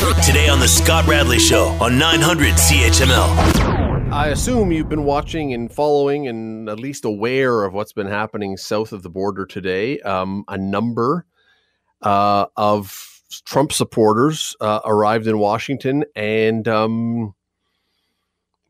Today on The Scott Radley Show on 900 CHML. I assume you've been watching and following and at least aware of what's been happening south of the border today. Um, a number uh, of Trump supporters uh, arrived in Washington and um,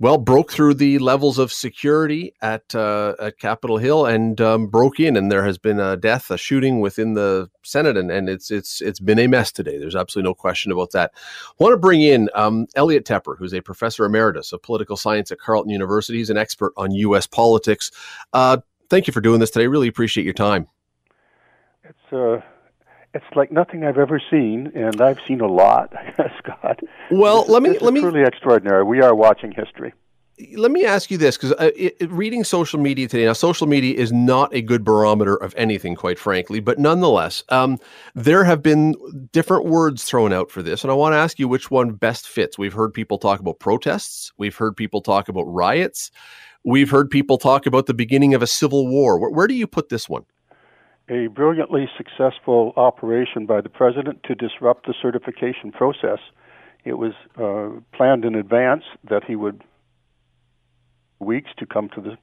well, broke through the levels of security at uh, at Capitol Hill and um, broke in, and there has been a death, a shooting within the Senate, and, and it's it's it's been a mess today. There's absolutely no question about that. I want to bring in um, Elliot Tepper, who's a professor emeritus of political science at Carleton University. He's an expert on U.S. politics. Uh, thank you for doing this today. Really appreciate your time. It's uh, it's like nothing I've ever seen, and I've seen a lot, Scott. Well, this, let me let me truly extraordinary. We are watching history. Let me ask you this, because uh, reading social media today now, social media is not a good barometer of anything, quite frankly. But nonetheless, um, there have been different words thrown out for this, and I want to ask you which one best fits. We've heard people talk about protests. We've heard people talk about riots. We've heard people talk about the beginning of a civil war. Where, where do you put this one? A brilliantly successful operation by the president to disrupt the certification process. It was uh, planned in advance that he would weeks to come to the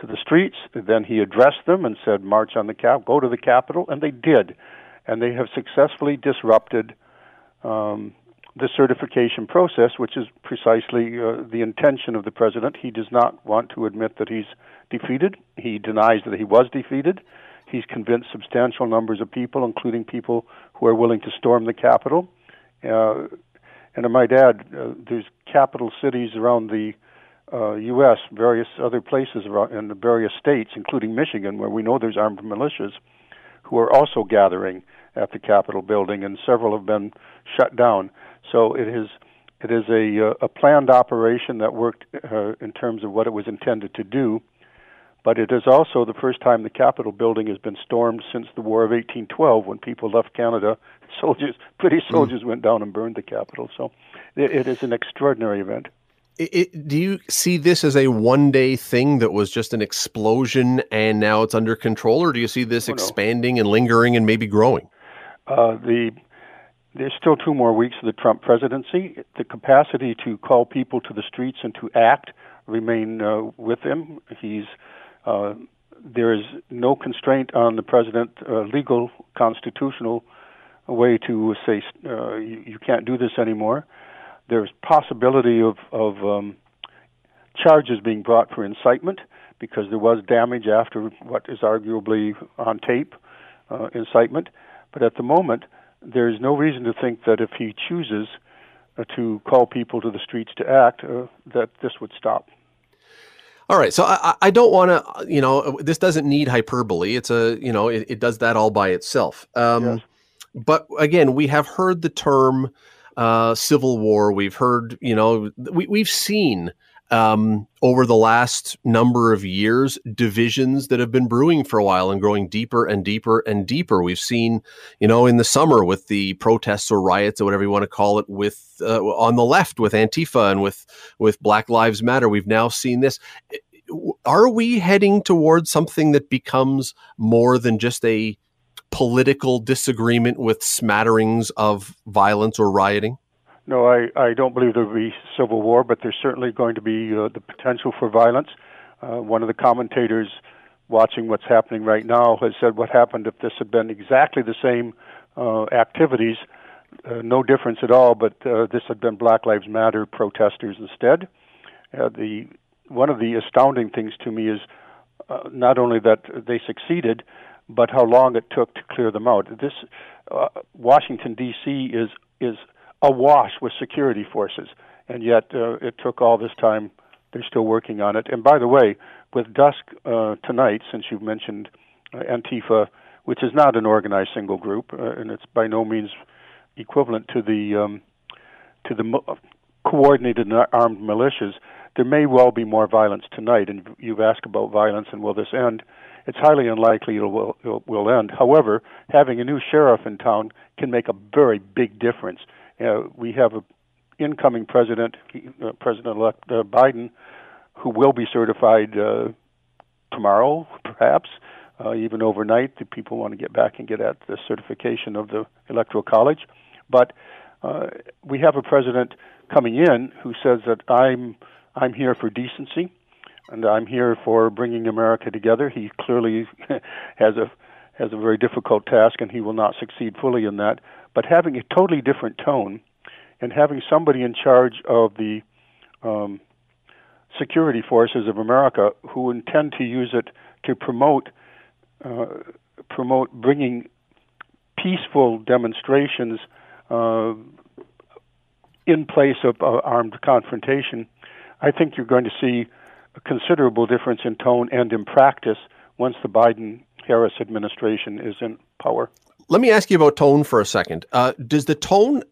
to the streets. Then he addressed them and said, "March on the cap, go to the Capitol," and they did, and they have successfully disrupted um, the certification process, which is precisely uh, the intention of the president. He does not want to admit that he's defeated. He denies that he was defeated. He's convinced substantial numbers of people, including people who are willing to storm the Capitol. Uh, and I might add, uh, there's capital cities around the uh, U.S., various other places around, in the various states, including Michigan, where we know there's armed militias, who are also gathering at the Capitol building, and several have been shut down. So it is it is a uh, a planned operation that worked uh, in terms of what it was intended to do but it is also the first time the Capitol building has been stormed since the War of 1812, when people left Canada. Soldiers, British hmm. soldiers, mm. went down and burned the Capitol. So, it, it is an extraordinary event. It, it, do you see this as a one day thing that was just an explosion and now it's under control, or do you see this oh, expanding no. and lingering and maybe growing? Uh, the there's still two more weeks of the Trump presidency. The capacity to call people to the streets and to act remain uh, with him. He's uh, there is no constraint on the president, uh, legal, constitutional way to say uh, you, you, can't do this anymore. There's possibility of, of um, charges being brought for incitement because there was damage after what is arguably on tape uh, incitement. But at the moment, there is no reason to think that if he chooses uh, to call people to the streets to act, uh, that this would stop. All right, so I, I don't want to, you know, this doesn't need hyperbole. It's a, you know, it, it does that all by itself. Um, yes. But again, we have heard the term uh, civil war. We've heard, you know, we, we've seen um, over the last number of years, divisions that have been brewing for a while and growing deeper and deeper and deeper. We've seen, you know, in the summer with the protests or riots or whatever you want to call it, with uh, on the left with Antifa and with with Black Lives Matter. We've now seen this. Are we heading towards something that becomes more than just a political disagreement with smatterings of violence or rioting? No, I, I don't believe there will be civil war, but there's certainly going to be uh, the potential for violence. Uh, one of the commentators watching what's happening right now has said, What happened if this had been exactly the same uh, activities? Uh, no difference at all, but uh, this had been Black Lives Matter protesters instead. Uh, the one of the astounding things to me is uh, not only that they succeeded, but how long it took to clear them out. This uh, Washington D.C. is is awash with security forces, and yet uh, it took all this time. They're still working on it. And by the way, with dusk uh, tonight, since you've mentioned uh, Antifa, which is not an organized single group, uh, and it's by no means equivalent to the um, to the mo- coordinated armed militias, there may well be more violence tonight. And you've asked about violence and will this end? It's highly unlikely it will, it will end. However, having a new sheriff in town can make a very big difference uh, we have an incoming president, uh, President-elect uh, Biden, who will be certified uh, tomorrow, perhaps, uh, even overnight. The people want to get back and get at the certification of the Electoral College, but uh, we have a president coming in who says that I'm I'm here for decency, and I'm here for bringing America together. He clearly has a has a very difficult task, and he will not succeed fully in that. But having a totally different tone, and having somebody in charge of the um, security forces of America who intend to use it to promote uh, promote bringing peaceful demonstrations uh, in place of uh, armed confrontation, I think you're going to see a considerable difference in tone and in practice once the Biden Harris administration is in power. Let me ask you about tone for a second. Uh, does the tone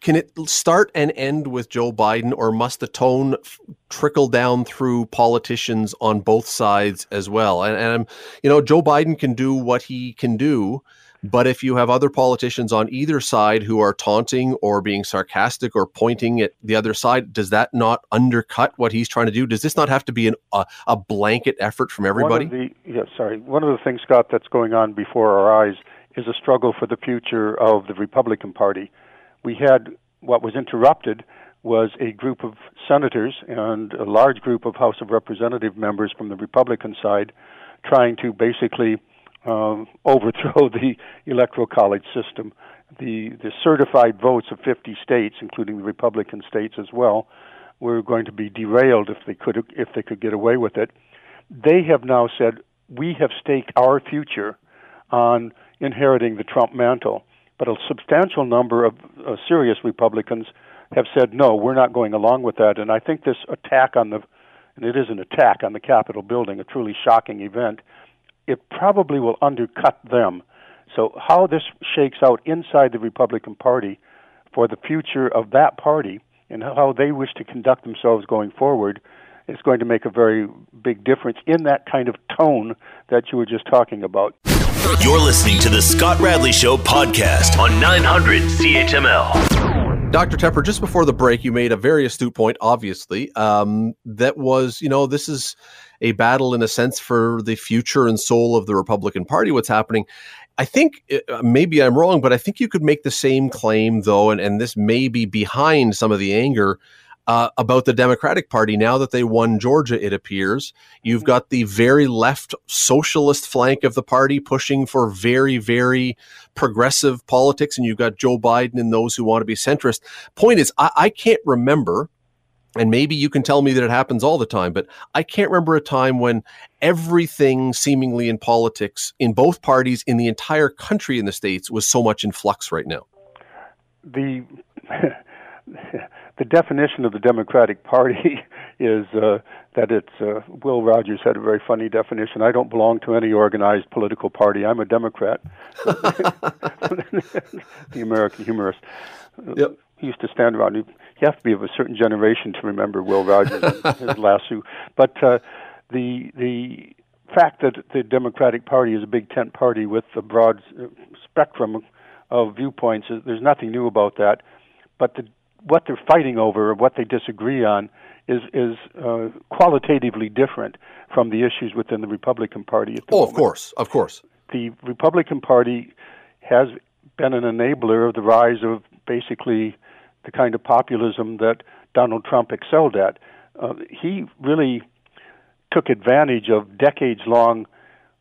can it start and end with Joe Biden, or must the tone f- trickle down through politicians on both sides as well? And, and you know, Joe Biden can do what he can do, but if you have other politicians on either side who are taunting or being sarcastic or pointing at the other side, does that not undercut what he's trying to do? Does this not have to be an, a, a blanket effort from everybody? One the, yeah, sorry. One of the things, Scott, that's going on before our eyes is a struggle for the future of the Republican Party. We had what was interrupted was a group of senators and a large group of House of Representative members from the Republican side trying to basically um, overthrow the electoral college system. The the certified votes of 50 states, including the Republican states as well, were going to be derailed if they could if they could get away with it. They have now said we have staked our future on inheriting the Trump mantle, but a substantial number of uh, serious Republicans have said no, we're not going along with that. And I think this attack on the and it is an attack on the Capitol building, a truly shocking event it probably will undercut them. So, how this shakes out inside the Republican Party for the future of that party and how they wish to conduct themselves going forward is going to make a very big difference in that kind of tone that you were just talking about. You're listening to the Scott Radley Show podcast on 900 CHML. Dr. Tepper, just before the break, you made a very astute point, obviously. Um, that was, you know, this is a battle in a sense for the future and soul of the Republican Party. What's happening? I think uh, maybe I'm wrong, but I think you could make the same claim, though, and, and this may be behind some of the anger uh, about the Democratic Party now that they won Georgia, it appears. You've got the very left socialist flank of the party pushing for very, very progressive politics, and you've got Joe Biden and those who want to be centrist. Point is, I, I can't remember and maybe you can tell me that it happens all the time, but I can't remember a time when everything seemingly in politics in both parties in the entire country in the states was so much in flux right now. The the definition of the Democratic Party is uh, that it's uh, Will Rogers had a very funny definition. I don't belong to any organized political party. I'm a Democrat. the American humorist. Yep. He used to stand around. You have to be of a certain generation to remember Will Rogers and his lasso. But uh, the the fact that the Democratic Party is a big tent party with a broad uh, spectrum of viewpoints, there's nothing new about that. But the, what they're fighting over, or what they disagree on, is is uh, qualitatively different from the issues within the Republican Party. oh, moment. of course, of course. The Republican Party has been an enabler of the rise of basically the kind of populism that Donald Trump excelled at. Uh, he really took advantage of decades long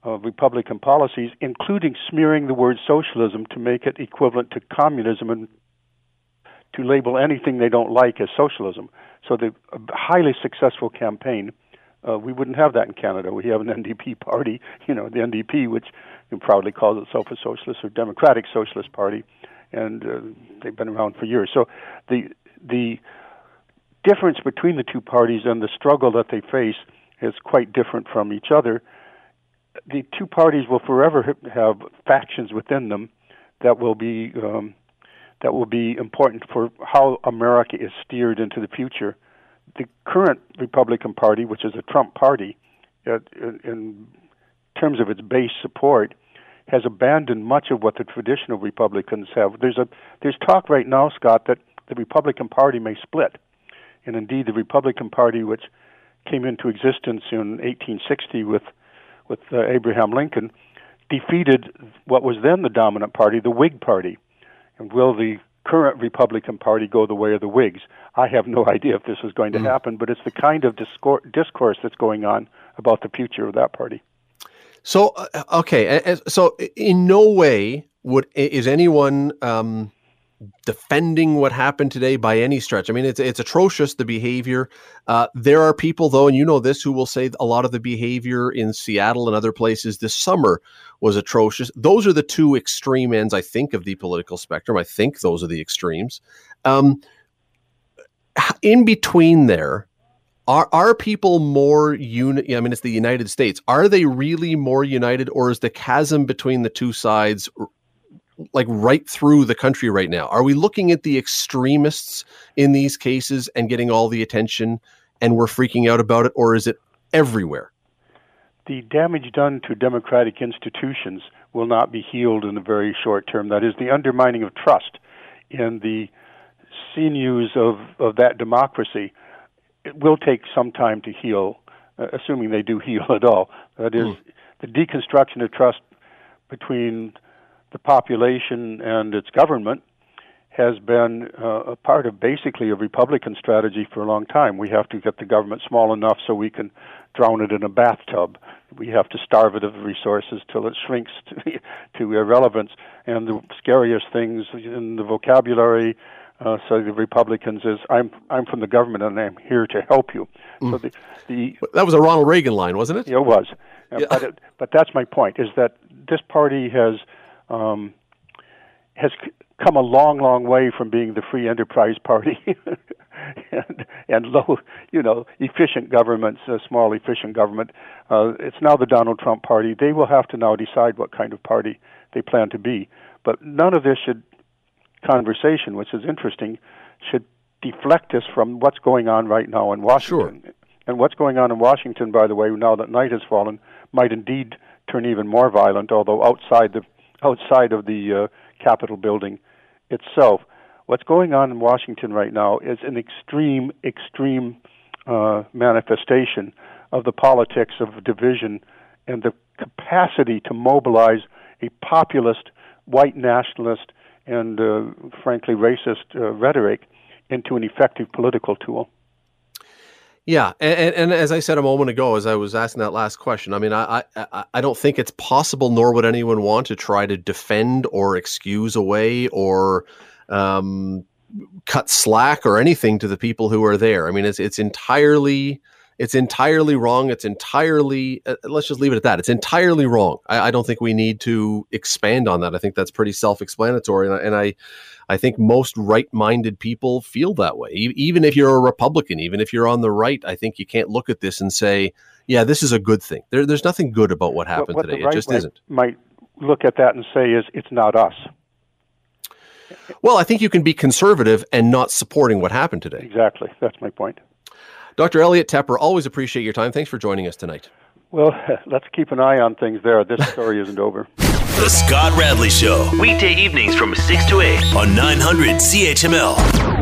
uh, Republican policies, including smearing the word socialism to make it equivalent to communism and to label anything they don't like as socialism. So the highly successful campaign. Uh, we wouldn't have that in Canada. We have an NDP party, you know, the NDP, which proudly calls itself a socialist or democratic socialist party, and uh, they've been around for years. So the the difference between the two parties and the struggle that they face is quite different from each other. The two parties will forever have factions within them that will be um, that will be important for how America is steered into the future. The current Republican Party, which is a Trump party, uh, in terms of its base support, has abandoned much of what the traditional Republicans have. There's a there's talk right now, Scott, that the Republican Party may split, and indeed the Republican Party, which came into existence in 1860 with with uh, Abraham Lincoln, defeated what was then the dominant party, the Whig Party. And will the current Republican Party go the way of the Whigs. I have no idea if this is going to mm. happen, but it's the kind of discourse that's going on about the future of that party. So, uh, okay, so in no way would is anyone um, defending what happened today by any stretch. I mean, it's it's atrocious the behavior. Uh, there are people, though, and you know this, who will say a lot of the behavior in Seattle and other places this summer was atrocious. Those are the two extreme ends, I think, of the political spectrum. I think those are the extremes. Um, in between there, are are people more uni- I mean, it's the United States. Are they really more united, or is the chasm between the two sides like right through the country right now? Are we looking at the extremists in these cases and getting all the attention and we're freaking out about it, or is it everywhere? The damage done to democratic institutions will not be healed in the very short term. That is, the undermining of trust in the sinews of, of that democracy. It will take some time to heal, uh, assuming they do heal at all. That is, mm. the deconstruction of trust between the population and its government has been uh, a part of basically a Republican strategy for a long time. We have to get the government small enough so we can drown it in a bathtub. We have to starve it of resources till it shrinks to, to irrelevance. And the scariest things in the vocabulary, uh, so the Republicans is, "I'm I'm from the government and I'm here to help you." Mm. So the, the that was a Ronald Reagan line, wasn't it? It was, yeah. but it, but that's my point: is that this party has um, has come a long, long way from being the free enterprise party and, and low, you know, efficient governments, a small efficient government. Uh, it's now the Donald Trump party. They will have to now decide what kind of party they plan to be. But none of this should conversation, which is interesting, should deflect us from what's going on right now in Washington. Sure. And what's going on in Washington, by the way, now that night has fallen, might indeed turn even more violent, although outside the outside of the uh, Capitol building itself. What's going on in Washington right now is an extreme, extreme uh, manifestation of the politics of division and the capacity to mobilize a populist, white nationalist, and uh, frankly racist uh, rhetoric into an effective political tool. Yeah, and, and, as I said a moment ago, as I was asking that last question, I mean, I, I I don't think it's possible, nor would anyone want to try to defend or excuse away or um, cut slack or anything to the people who are there. I mean, it's it's entirely it's entirely wrong. It's entirely uh, let's just leave it at that. It's entirely wrong. I, I, don't think we need to expand on that. I think that's pretty self-explanatory, and I, and I I think most right minded people feel that way. Even if you're a Republican, even if you're on the right, I think you can't look at this and say, yeah, this is a good thing. There, there's nothing good about what happened what today. Right it just isn't. Might look at that and say, is it's not us. Well, I think you can be conservative and not supporting what happened today. Exactly. That's my point. Dr. Elliot Tepper, always appreciate your time. Thanks for joining us tonight. Well, let's keep an eye on things there. This story isn't over. The Scott Radley Show, weekday evenings from 6 to 8 on 900 CHML.